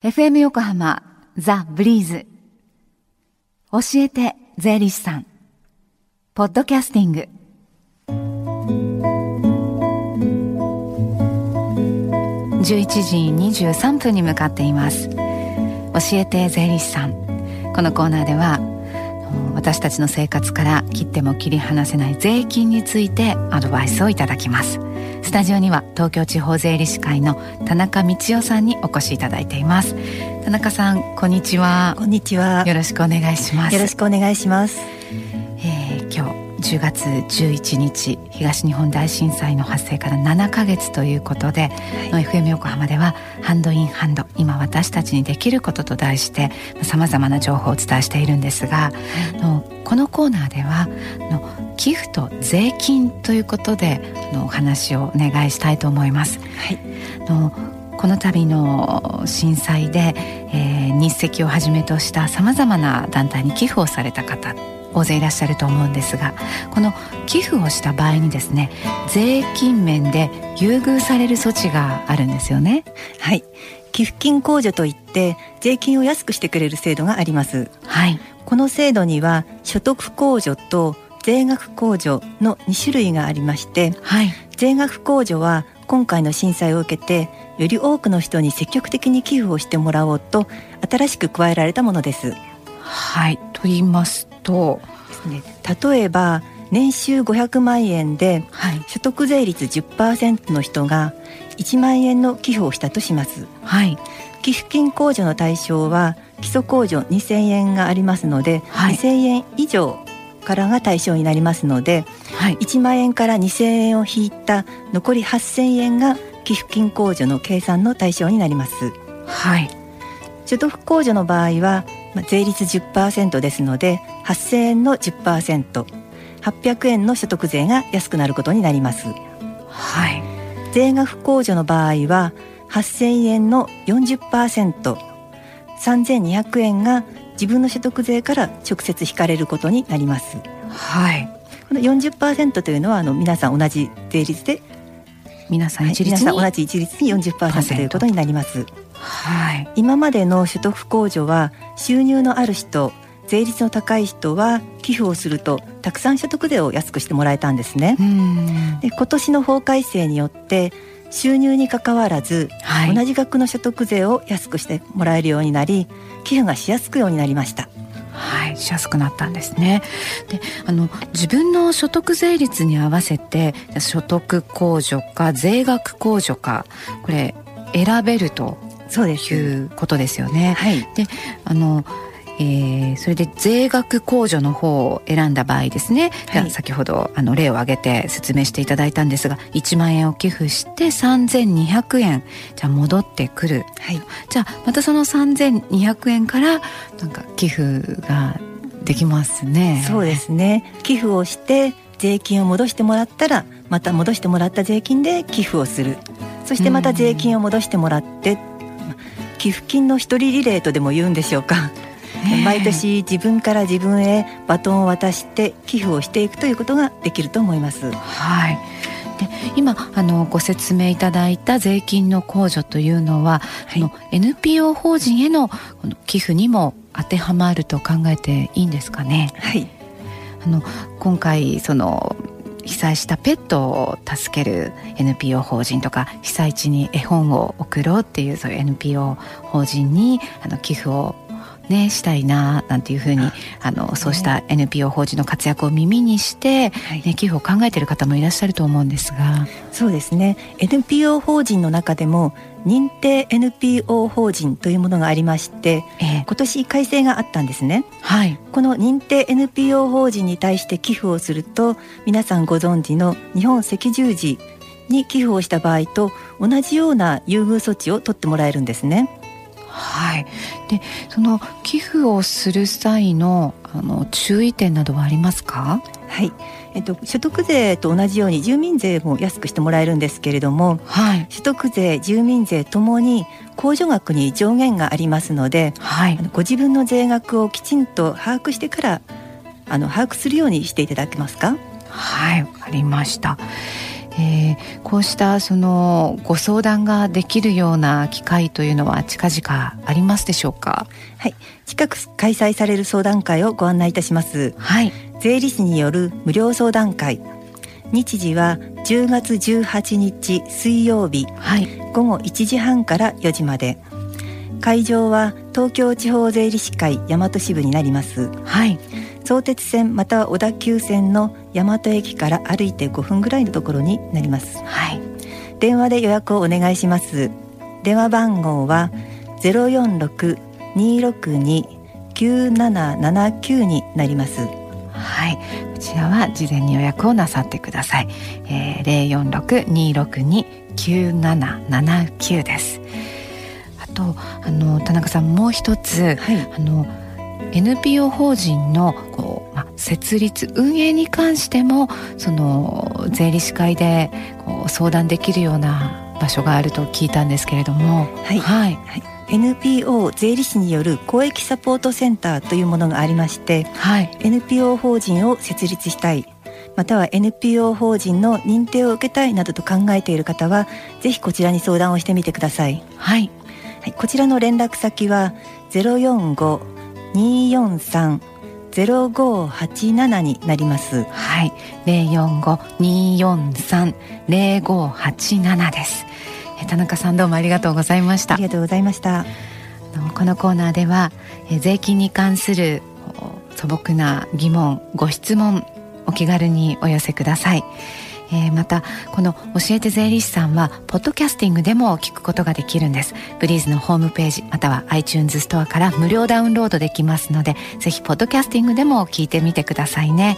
FM 横浜ザ・ブリーズ。教えて税理士さん。ポッドキャスティング。11時23分に向かっています。教えて税理士さん。このコーナーでは私たちの生活から切っても切り離せない税金についてアドバイスをいただきます。スタジオには東京地方税理士会の田中道夫さんにお越しいただいています。田中さんこんにちは。こんにちは。よろしくお願いします。よろしくお願いします10月11日東日本大震災の発生から7ヶ月ということで、はい、FM 横浜ではハンドインハンド今私たちにできることと題してさまざまな情報をお伝えしているんですが、はい、のこのコーナーではの寄付と税金ということでのお話をお願いしたいと思います。はい、のこの度の震災で、えー、日赤をはじめとしたさまざまな団体に寄付をされた方大勢いらっしゃると思うんですがこの寄付をした場合にですね税金面で優遇される措置があるんですよね。はい。寄付金控除といって税金を安くしてくれる制度があります。はい。この制度には所得控除と税額控除の2種類がありまして、はい、税額控除は今回の震災を受けてより多くの人に積極的に寄付をしてもらおうと新しく加えられたものです。はい。と言いますとね、例えば年収500万円で所得税率10%の人が1万円の寄付をしたとします。はい、寄付金控除の対象は基礎控除2000円がありますので、はい、2000円以上からが対象になりますので、はい、1万円から2000円を引いた残り8000円が寄付金控除の計算の対象になります。はい、所得控除の場合は、まあ、税率10%ですので8000円の 10%800 円の所得税が安くなることになります。はい、税額控除の場合は8000円の 40%3200 円が自分の所得税から直接引かれることになります。はい。この40%というのはあの皆さん同じ税率で皆さん一律に、はい、皆さん同じ一律に40%ということになります。はい。今までの所得控除は収入のある人、税率の高い人は寄付をするとたくさん所得税を安くしてもらえたんですね。で今年の法改正によって収入にかかわらず、はい、同じ額の所得税を安くしてもらえるようになり寄付がしやすくようになりました。はい、しやすくなったんですね。で、あの自分の所得税率に合わせて所得控除か税額控除かこれ選べるとそうです。いうことですよね。はい。で、あのえー、それで税額控除の方を選んだ場合ですね、はい、先ほどあの例を挙げて説明していただいたんですが1万円を寄付して3200円。じゃあ戻ってくる、はい、じゃあまたその3200円からなんか寄付ができますね。そうですね。寄付をして税金を戻してもらったらまた戻してもらった税金で寄付をする。そしてまた税金を戻してもらって、寄付金の一人リレーとでも言うんでしょうか。毎年自分から自分へバトンを渡して寄付をしていくということができると思います。はい。で今あのご説明いただいた税金の控除というのは、はい、の NPO 法人への寄付にも当てはまると考えていいんですかね。はい、あの今回その被災したペットを助ける NPO 法人とか被災地に絵本を送ろうっていうそういう NPO 法人にあの寄付をね、したいななんていうふうにあのそうした NPO 法人の活躍を耳にして、ね、寄付を考えている方もいらっしゃると思うんですが。そうですね。NPO 法人の中でも認定 NPO 法人というものがありまして、ええ、今年改正があったんですね、はい、この認定 NPO 法人に対して寄付をすると皆さんご存知の日本赤十字に寄付をした場合と同じような優遇措置を取ってもらえるんですね。はい、でその寄付をする際のあの注意点などはありますか？はい、えっと、所得税と同じように住民税も安くしてもらえるんですけれども、はい、所得税住民税ともに控除額に上限がありますので、はい、ご自分の税額をきちんと把握してからあの把握するようにしていただけますか？はい。わかりましたえー、こうしたそのご相談ができるような機会というのは近々ありますでしょうか？はい。近く開催される相談会をご案内いたします。はい。税理士による無料相談会。日時は10月18日水曜日、はい、午後1時半から4時まで。会場は東京地方税理士会大和支部になります。はい相鉄線または小田急線の大和駅から歩いて5分ぐらいのところになります。はい。電話で予約をお願いします。電話番号は046-262-9779になります。はい。こちらは事前に予約をなさってください、えー、046-262-9779です。あとあの田中さんもう一つ、はい、あの NPO 法人のこう、ま、設立運営に関してもその税理士会でこう相談できるような場所があると聞いたんですけれどもはい、はい、はい。NPO 税理士による公益サポートセンターというものがありまして、はい、NPO 法人を設立したいまたは NPO 法人の認定を受けたいなどと考えている方はぜひこちらに相談をしてみてください。はい、はい、こちらの連絡先は045 243-0587になります。はい。045-243-0587です。田中さんどうもありがとうございました。ありがとうございました。このコーナーでは税金に関する素朴な疑問ご質問お気軽にお寄せくださいえー、またこの「教えて税理士さん」はポッドキャスティングでも聞くことができるんです。ブリーズのホームページまたは iTunes ストアから無料ダウンロードできますのでぜひポッドキャスティングでも聞いてみてくださいね。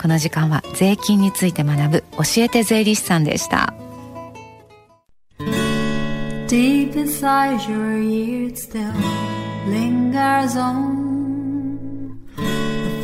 この時間は税金について学ぶ教えて税理士さんでした。Deep inside your ears still lingers on.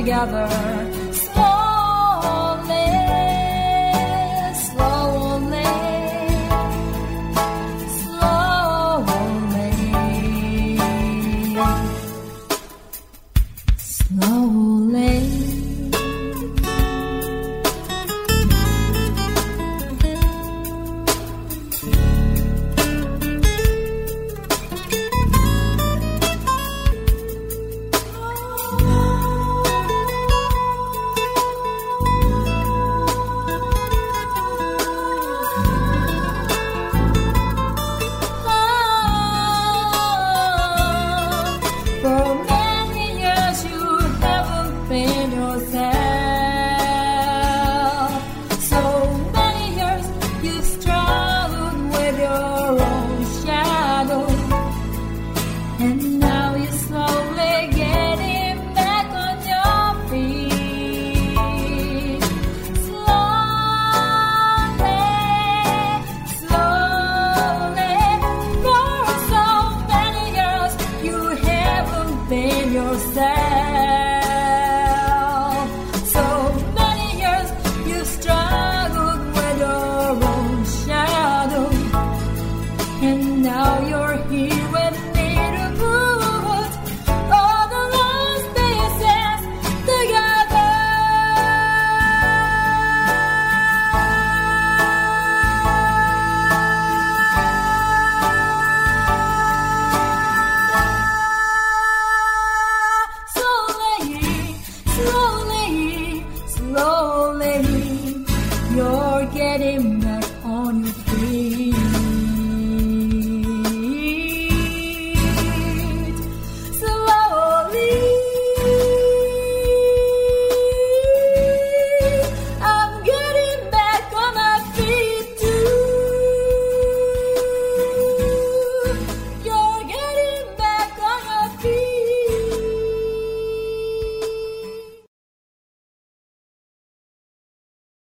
Together